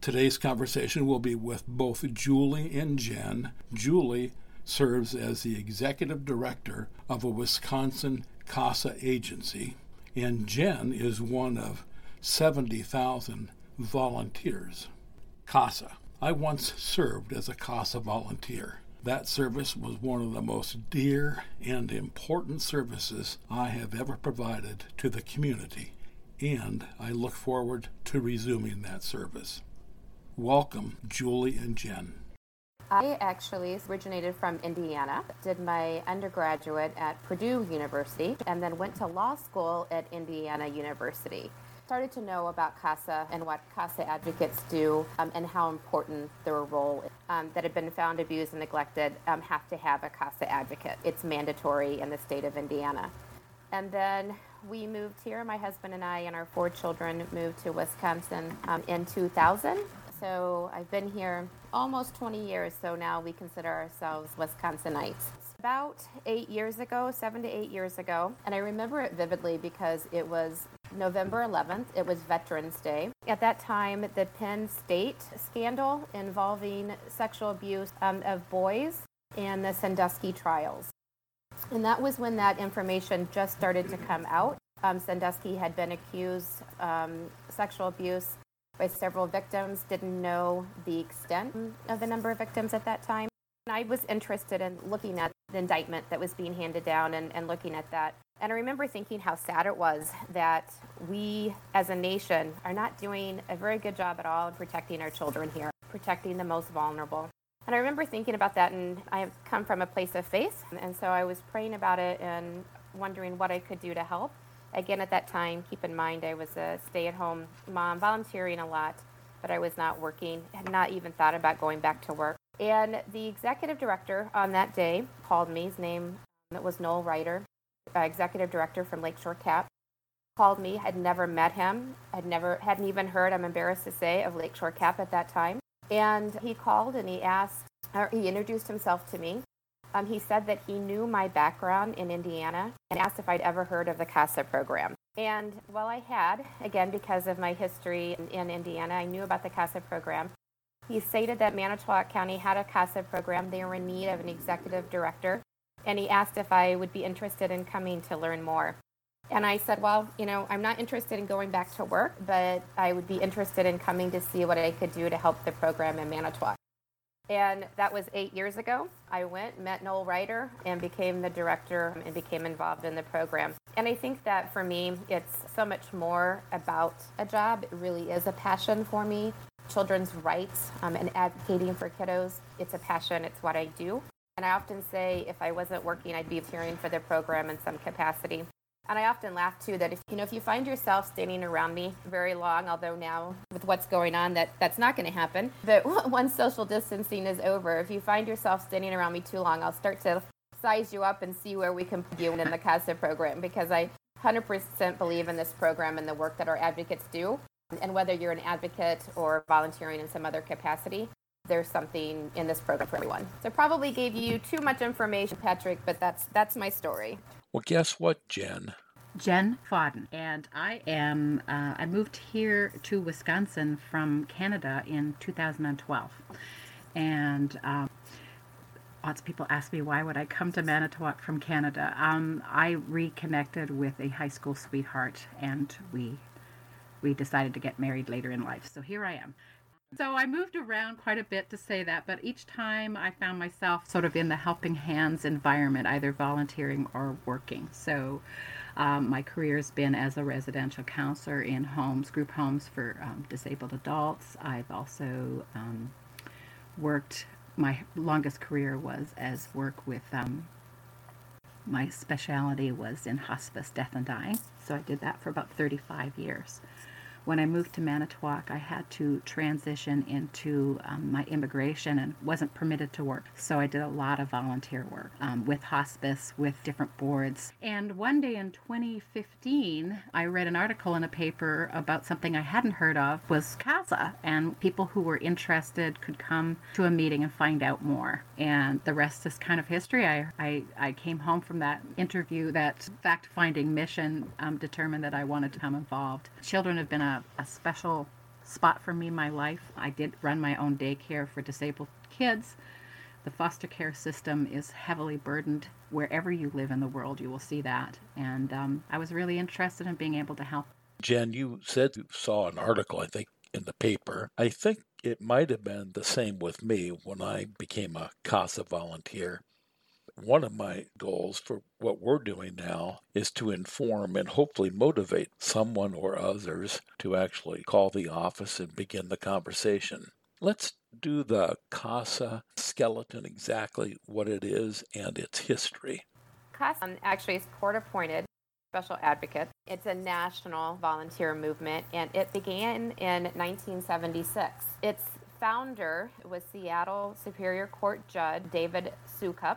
Today's conversation will be with both Julie and Jen. Julie serves as the executive director of a Wisconsin CASA agency, and Jen is one of 70,000 volunteers. CASA. I once served as a CASA volunteer. That service was one of the most dear and important services I have ever provided to the community, and I look forward to resuming that service. Welcome, Julie and Jen. I actually originated from Indiana, did my undergraduate at Purdue University, and then went to law school at Indiana University started to know about CASA and what CASA advocates do um, and how important their role um, that have been found abused and neglected um, have to have a CASA advocate. It's mandatory in the state of Indiana. And then we moved here, my husband and I and our four children moved to Wisconsin um, in 2000. So I've been here almost 20 years, so now we consider ourselves Wisconsinites about eight years ago, seven to eight years ago. And I remember it vividly because it was November 11th. It was Veterans Day. At that time, the Penn State scandal involving sexual abuse um, of boys and the Sandusky trials. And that was when that information just started to come out. Um, Sandusky had been accused um, sexual abuse by several victims, didn't know the extent of the number of victims at that time. And I was interested in looking at the indictment that was being handed down and, and looking at that. And I remember thinking how sad it was that we as a nation are not doing a very good job at all in protecting our children here, protecting the most vulnerable. And I remember thinking about that, and I have come from a place of faith. And so I was praying about it and wondering what I could do to help. Again, at that time, keep in mind I was a stay at home mom, volunteering a lot, but I was not working, had not even thought about going back to work. And the executive director on that day called me. His name um, was Noel Ryder, uh, executive director from Lakeshore Cap. Called me. Had never met him. Had never hadn't even heard. I'm embarrassed to say of Lakeshore Cap at that time. And he called and he asked, or he introduced himself to me. Um, he said that he knew my background in Indiana and asked if I'd ever heard of the CASA program. And well, I had, again, because of my history in, in Indiana, I knew about the CASA program. He stated that Manitowoc County had a CASA program. They were in need of an executive director. And he asked if I would be interested in coming to learn more. And I said, well, you know, I'm not interested in going back to work, but I would be interested in coming to see what I could do to help the program in Manitowoc. And that was eight years ago. I went, met Noel Ryder, and became the director and became involved in the program. And I think that for me, it's so much more about a job. It really is a passion for me children's rights um, and advocating for kiddos. It's a passion, it's what I do. And I often say if I wasn't working, I'd be cheering for the program in some capacity. And I often laugh too that if you know if you find yourself standing around me very long, although now with what's going on that that's not going to happen. But once social distancing is over, if you find yourself standing around me too long, I'll start to size you up and see where we can put you in the CASA program because I 100% believe in this program and the work that our advocates do. And whether you're an advocate or volunteering in some other capacity, there's something in this program for everyone. So I probably gave you too much information, Patrick, but that's that's my story. Well, guess what, Jen? Jen Fodden, and I am. Uh, I moved here to Wisconsin from Canada in 2012, and um, lots of people ask me why would I come to Manitowoc from Canada. Um, I reconnected with a high school sweetheart, and we we decided to get married later in life. So here I am. So I moved around quite a bit to say that, but each time I found myself sort of in the helping hands environment, either volunteering or working. So um, my career has been as a residential counselor in homes, group homes for um, disabled adults. I've also um, worked, my longest career was as work with, um, my specialty was in hospice, death and dying. So I did that for about 35 years when I moved to Manitowoc, I had to transition into um, my immigration and wasn't permitted to work. So I did a lot of volunteer work um, with hospice, with different boards. And one day in 2015, I read an article in a paper about something I hadn't heard of was CASA, and people who were interested could come to a meeting and find out more. And the rest is kind of history. I I, I came home from that interview, that fact-finding mission, um, determined that I wanted to become involved. Children have been a a, special spot for me in my life. I did run my own daycare for disabled kids. The foster care system is heavily burdened. Wherever you live in the world, you will see that. And um, I was really interested in being able to help. Jen, you said you saw an article, I think, in the paper. I think it might have been the same with me when I became a CASA volunteer. One of my goals for what we're doing now is to inform and hopefully motivate someone or others to actually call the office and begin the conversation. Let's do the CASA skeleton exactly what it is and its history. CASA um, actually is court appointed special advocate. It's a national volunteer movement and it began in 1976. Its founder was Seattle Superior Court Judge David Soukup.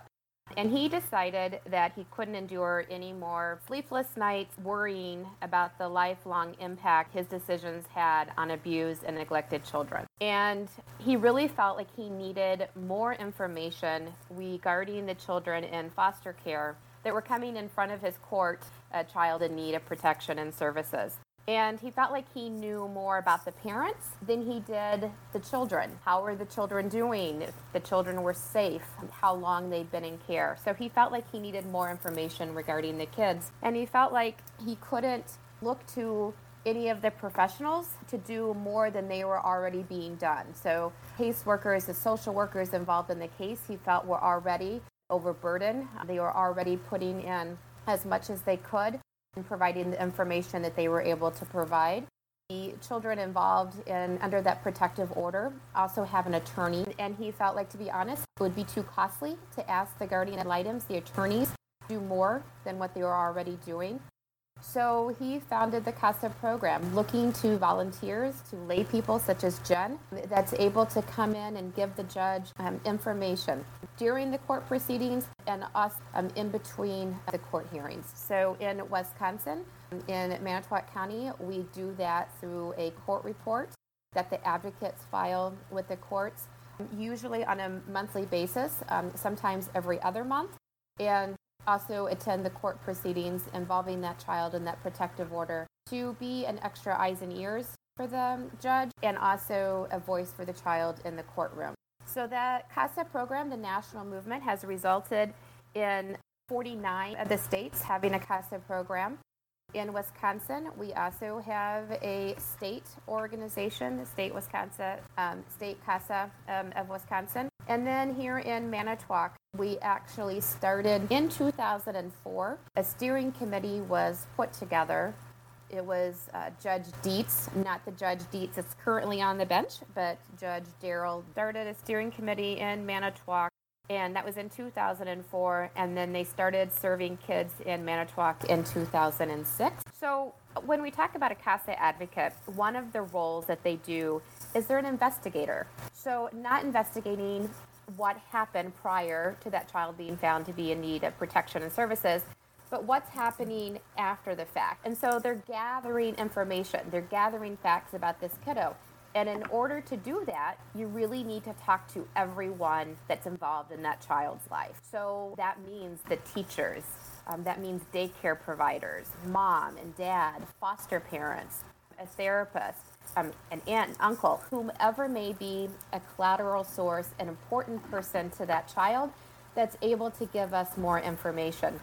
And he decided that he couldn't endure any more sleepless nights worrying about the lifelong impact his decisions had on abused and neglected children. And he really felt like he needed more information regarding the children in foster care that were coming in front of his court, a child in need of protection and services. And he felt like he knew more about the parents than he did the children. How were the children doing? If the children were safe, how long they'd been in care. So he felt like he needed more information regarding the kids. And he felt like he couldn't look to any of the professionals to do more than they were already being done. So, caseworkers, the social workers involved in the case, he felt were already overburdened. They were already putting in as much as they could and providing the information that they were able to provide. The children involved in under that protective order also have an attorney, and he felt like, to be honest, it would be too costly to ask the guardian ad litems, the attorneys, do more than what they were already doing. So he founded the CASA program, looking to volunteers, to lay people such as Jen, that's able to come in and give the judge um, information during the court proceedings and us um, in between the court hearings. So in Wisconsin, in Manitowoc County, we do that through a court report that the advocates file with the courts, usually on a monthly basis, um, sometimes every other month. And also attend the court proceedings involving that child in that protective order to be an extra eyes and ears for the judge and also a voice for the child in the courtroom. So that CASA program, the national movement, has resulted in 49 of the states having a CASA program. In Wisconsin, we also have a state organization, the state Wisconsin, um, state CASA um, of Wisconsin. And then here in Manitowoc, we actually started in 2004. A steering committee was put together. It was uh, Judge Dietz, not the Judge Dietz that's currently on the bench, but Judge Daryl started a steering committee in Manitowoc and that was in 2004 and then they started serving kids in manitowoc in 2006 so when we talk about a casa advocate one of the roles that they do is they're an investigator so not investigating what happened prior to that child being found to be in need of protection and services but what's happening after the fact. And so they're gathering information. They're gathering facts about this kiddo. And in order to do that, you really need to talk to everyone that's involved in that child's life. So that means the teachers, um, that means daycare providers, mom and dad, foster parents, a therapist, um, an aunt, and uncle, whomever may be a collateral source, an important person to that child that's able to give us more information.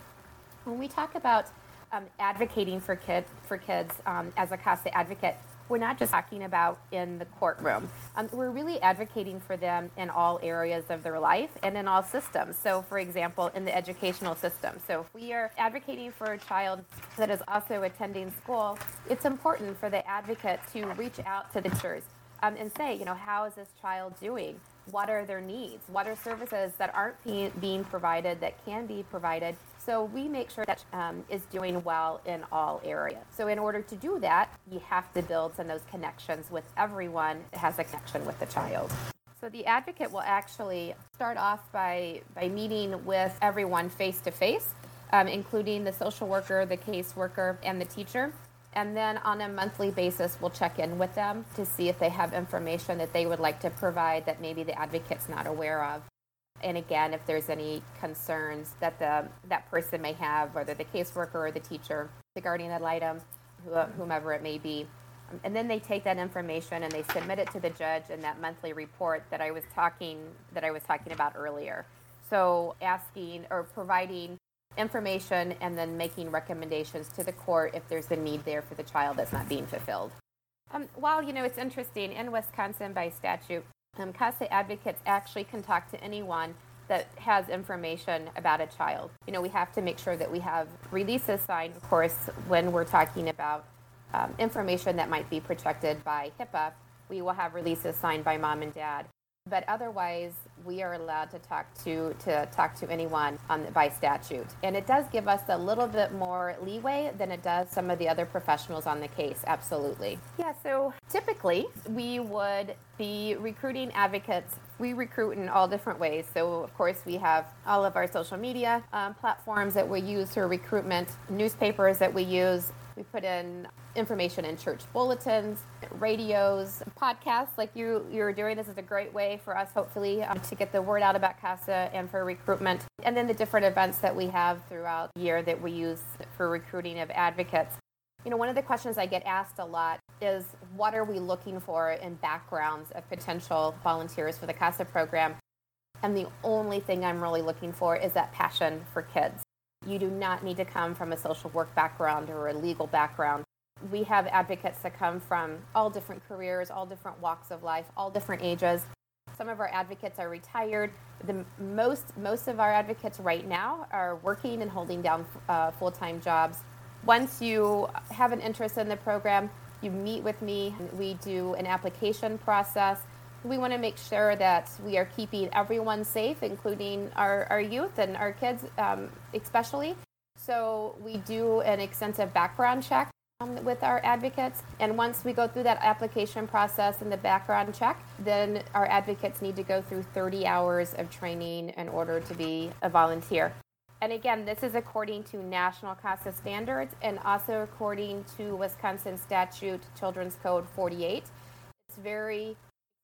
When we talk about um, advocating for, kid, for kids um, as a CASA advocate, we're not just talking about in the courtroom. Um, we're really advocating for them in all areas of their life and in all systems. So, for example, in the educational system. So, if we are advocating for a child that is also attending school, it's important for the advocate to reach out to the teachers um, and say, you know, how is this child doing? What are their needs? What are services that aren't being provided that can be provided? So we make sure that um, is doing well in all areas. So in order to do that, you have to build some of those connections with everyone that has a connection with the child. So the advocate will actually start off by, by meeting with everyone face to face, including the social worker, the caseworker, and the teacher. And then on a monthly basis, we'll check in with them to see if they have information that they would like to provide that maybe the advocate's not aware of. And again, if there's any concerns that the that person may have, whether the caseworker or the teacher, the guardian ad litem, whomever it may be, And then they take that information and they submit it to the judge in that monthly report that I was talking that I was talking about earlier. So asking or providing information and then making recommendations to the court if there's a need there for the child that's not being fulfilled. Um, while you know it's interesting in Wisconsin by statute, um, CASA advocates actually can talk to anyone that has information about a child. You know, we have to make sure that we have releases signed, of course, when we're talking about um, information that might be protected by HIPAA. We will have releases signed by mom and dad but otherwise we are allowed to talk to to talk to anyone on by statute. And it does give us a little bit more leeway than it does some of the other professionals on the case absolutely. Yeah so typically we would be recruiting advocates. We recruit in all different ways. So of course we have all of our social media um, platforms that we use for recruitment newspapers that we use we put in information in church bulletins, radios, podcasts like you you're doing. This is a great way for us, hopefully, um, to get the word out about CASA and for recruitment. And then the different events that we have throughout the year that we use for recruiting of advocates. You know, one of the questions I get asked a lot is what are we looking for in backgrounds of potential volunteers for the CASA program? And the only thing I'm really looking for is that passion for kids. You do not need to come from a social work background or a legal background. We have advocates that come from all different careers, all different walks of life, all different ages. Some of our advocates are retired. The most most of our advocates right now are working and holding down uh, full-time jobs. Once you have an interest in the program, you meet with me. We do an application process we want to make sure that we are keeping everyone safe, including our, our youth and our kids, um, especially. So we do an extensive background check um, with our advocates. And once we go through that application process and the background check, then our advocates need to go through 30 hours of training in order to be a volunteer. And again, this is according to national CASA standards and also according to Wisconsin statute Children's Code 48. It's very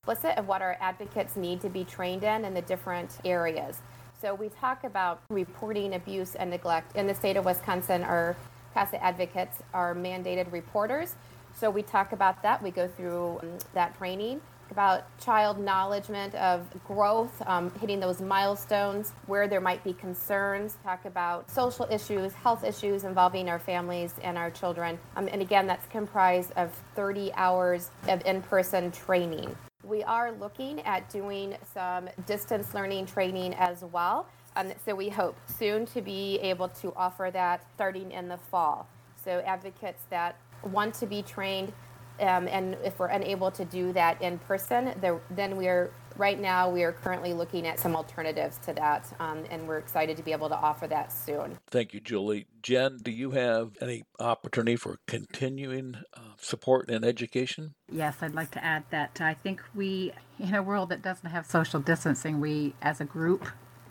explicit of what our advocates need to be trained in in the different areas. So we talk about reporting abuse and neglect. In the state of Wisconsin, our CASA advocates are mandated reporters. So we talk about that. We go through um, that training about child acknowledgement of growth, um, hitting those milestones where there might be concerns, talk about social issues, health issues involving our families and our children. Um, and again, that's comprised of 30 hours of in person training. We are looking at doing some distance learning training as well. Um, so we hope soon to be able to offer that starting in the fall. So advocates that want to be trained, um, and if we're unable to do that in person, the, then we are right now we are currently looking at some alternatives to that, um, and we're excited to be able to offer that soon. Thank you, Julie. Jen, do you have any opportunity for continuing uh, support and education? Yes, I'd like to add that I think we, in a world that doesn't have social distancing, we as a group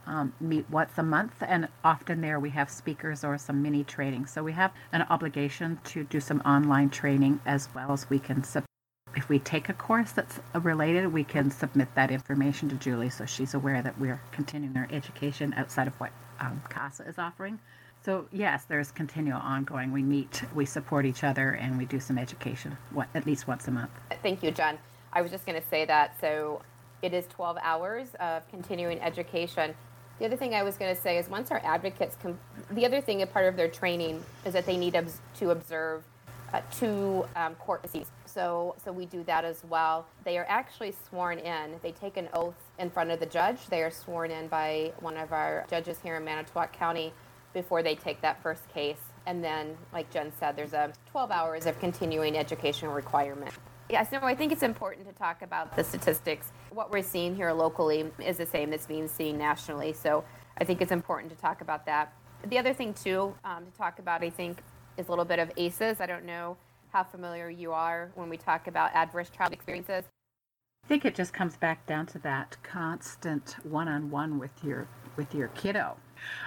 um, meet once a month, and often there we have speakers or some mini training. So we have an obligation to do some online training as well as we can if we take a course that's related, we can submit that information to Julie so she's aware that we're continuing our education outside of what um, CASA is offering. So yes, there's continual ongoing. We meet, we support each other, and we do some education what, at least once a month. Thank you, Jen. I was just going to say that. So it is 12 hours of continuing education. The other thing I was going to say is once our advocates, com- the other thing, a part of their training is that they need to observe uh, two um, court proceedings. So, so we do that as well. They are actually sworn in. They take an oath in front of the judge. They are sworn in by one of our judges here in Manitowoc County before they take that first case. And then, like Jen said, there's a 12 hours of continuing education requirement. Yes, no, I think it's important to talk about the statistics. What we're seeing here locally is the same that's being seen nationally. So I think it's important to talk about that. The other thing, too, um, to talk about, I think, is a little bit of ACEs. I don't know how familiar you are when we talk about adverse child experiences. I think it just comes back down to that constant one-on-one with your with your kiddo.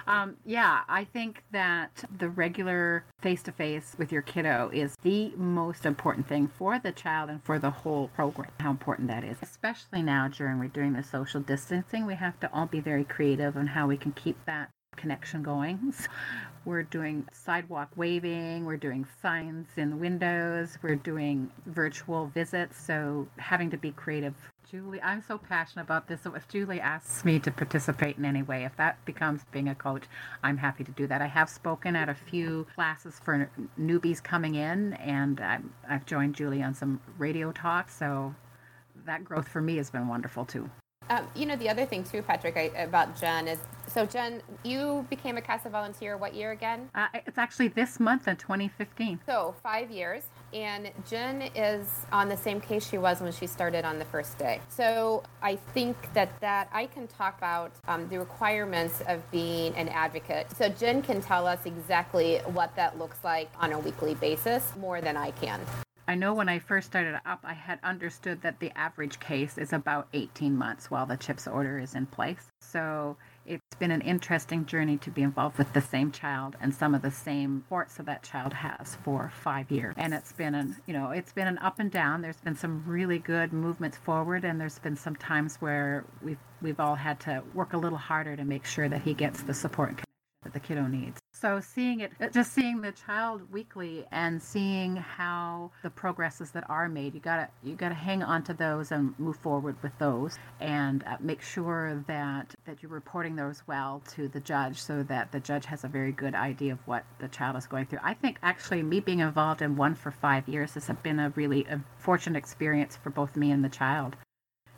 Um, yeah, I think that the regular face-to-face with your kiddo is the most important thing for the child and for the whole program. How important that is, especially now during we're doing the social distancing. We have to all be very creative on how we can keep that connection going. We're doing sidewalk waving, we're doing signs in windows, we're doing virtual visits. So having to be creative. Julie, I'm so passionate about this. So if Julie asks me to participate in any way, if that becomes being a coach, I'm happy to do that. I have spoken at a few classes for newbies coming in, and i have joined Julie on some radio talks. So that growth for me has been wonderful too. Um, you know, the other thing too, Patrick, I, about Jen is so Jen, you became a CASA volunteer what year again? Uh, it's actually this month in 2015. So five years, and Jen is on the same case she was when she started on the first day. So I think that that I can talk about um, the requirements of being an advocate. So Jen can tell us exactly what that looks like on a weekly basis more than I can. I know when I first started up, I had understood that the average case is about 18 months while the CHIPS order is in place. So it's been an interesting journey to be involved with the same child and some of the same supports that that child has for five years. And it's been an, you know, it's been an up and down. There's been some really good movements forward, and there's been some times where we've we've all had to work a little harder to make sure that he gets the support that the kiddo needs. So seeing it, just seeing the child weekly and seeing how the progresses that are made, you gotta you gotta hang on to those and move forward with those, and uh, make sure that that you're reporting those well to the judge, so that the judge has a very good idea of what the child is going through. I think actually me being involved in one for five years has been a really a fortunate experience for both me and the child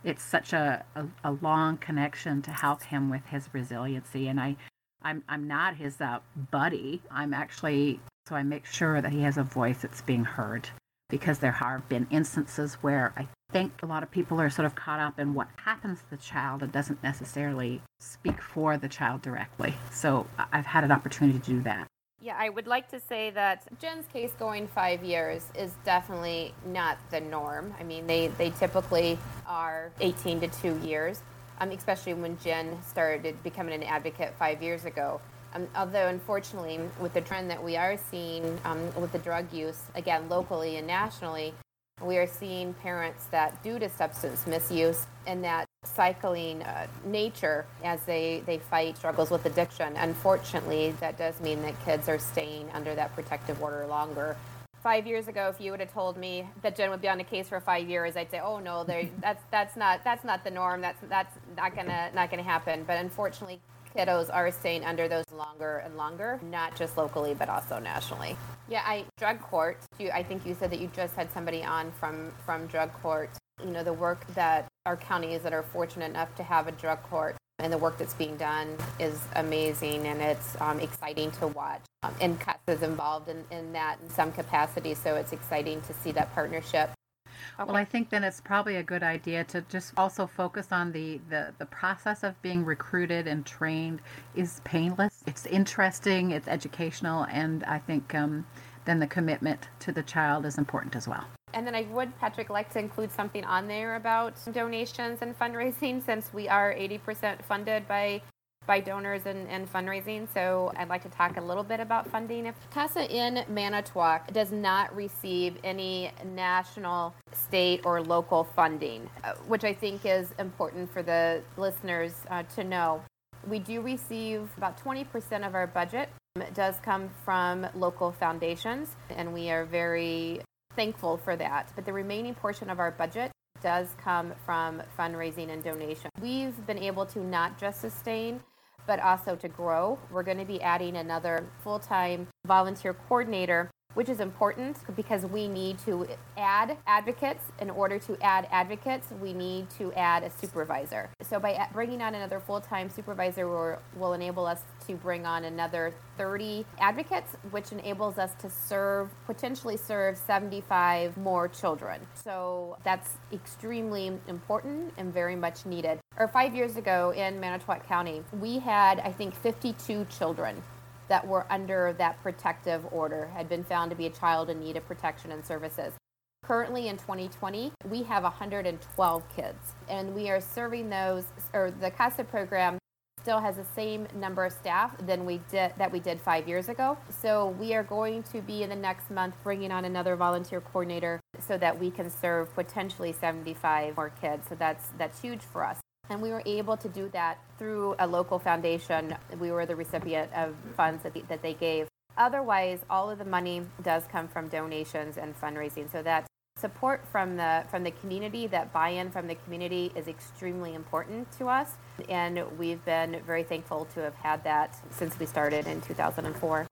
it's such a, a, a, long connection to help him with his resiliency. And I, I'm I'm not his uh, buddy. I'm actually so I make sure that he has a voice that's being heard because there have been instances where I think a lot of people are sort of caught up in what happens to the child and doesn't necessarily speak for the child directly. So I've had an opportunity to do that. Yeah, I would like to say that Jen's case going five years is definitely not the norm. I mean, they, they typically are 18 to two years um, especially when Jen started becoming an advocate five years ago. Um, although, unfortunately, with the trend that we are seeing um, with the drug use, again, locally and nationally, we are seeing parents that, due to substance misuse and that cycling uh, nature as they, they fight struggles with addiction, unfortunately, that does mean that kids are staying under that protective order longer five years ago, if you would have told me that Jen would be on a case for five years, I'd say, "Oh no, that's that's not that's not the norm. That's that's not gonna not gonna happen." But unfortunately, kiddos are staying under those longer and longer, not just locally but also nationally. Yeah, I drug court. You, I think you said that you just had somebody on from from drug court. You know the work that our counties that are fortunate enough to have a drug court and the work that's being done is amazing and it's um, exciting to watch. Um, and CASA is involved in, in that in some capacity, so it's exciting to see that partnership. Okay. Well, I think then it's probably a good idea to just also focus on the, the, the process of being recruited and trained is painless. It's interesting, it's educational, and I think um, then the commitment to the child is important as well. And then I would, Patrick, like to include something on there about donations and fundraising since we are 80% funded by by donors and, and fundraising. So I'd like to talk a little bit about funding. If CASA in Manitowoc does not receive any national, state, or local funding, uh, which I think is important for the listeners uh, to know. We do receive about 20% of our budget does come from local foundations, and we are very thankful for that. But the remaining portion of our budget does come from fundraising and donation. We've been able to not just sustain, but also to grow. We're going to be adding another full time volunteer coordinator which is important because we need to add advocates. In order to add advocates, we need to add a supervisor. So by bringing on another full-time supervisor will, will enable us to bring on another 30 advocates, which enables us to serve, potentially serve 75 more children. So that's extremely important and very much needed. Or five years ago in Manitowoc County, we had, I think, 52 children that were under that protective order had been found to be a child in need of protection and services. Currently in 2020, we have 112 kids, and we are serving those, or the CASA program still has the same number of staff than we did that we did five years ago. So we are going to be in the next month bringing on another volunteer coordinator so that we can serve potentially 75 more kids. So that's that's huge for us. And we were able to do that through a local foundation. We were the recipient of funds that, the, that they gave. Otherwise, all of the money does come from donations and fundraising. So that support from the from the community, that buy-in from the community is extremely important to us, and we've been very thankful to have had that since we started in 2004.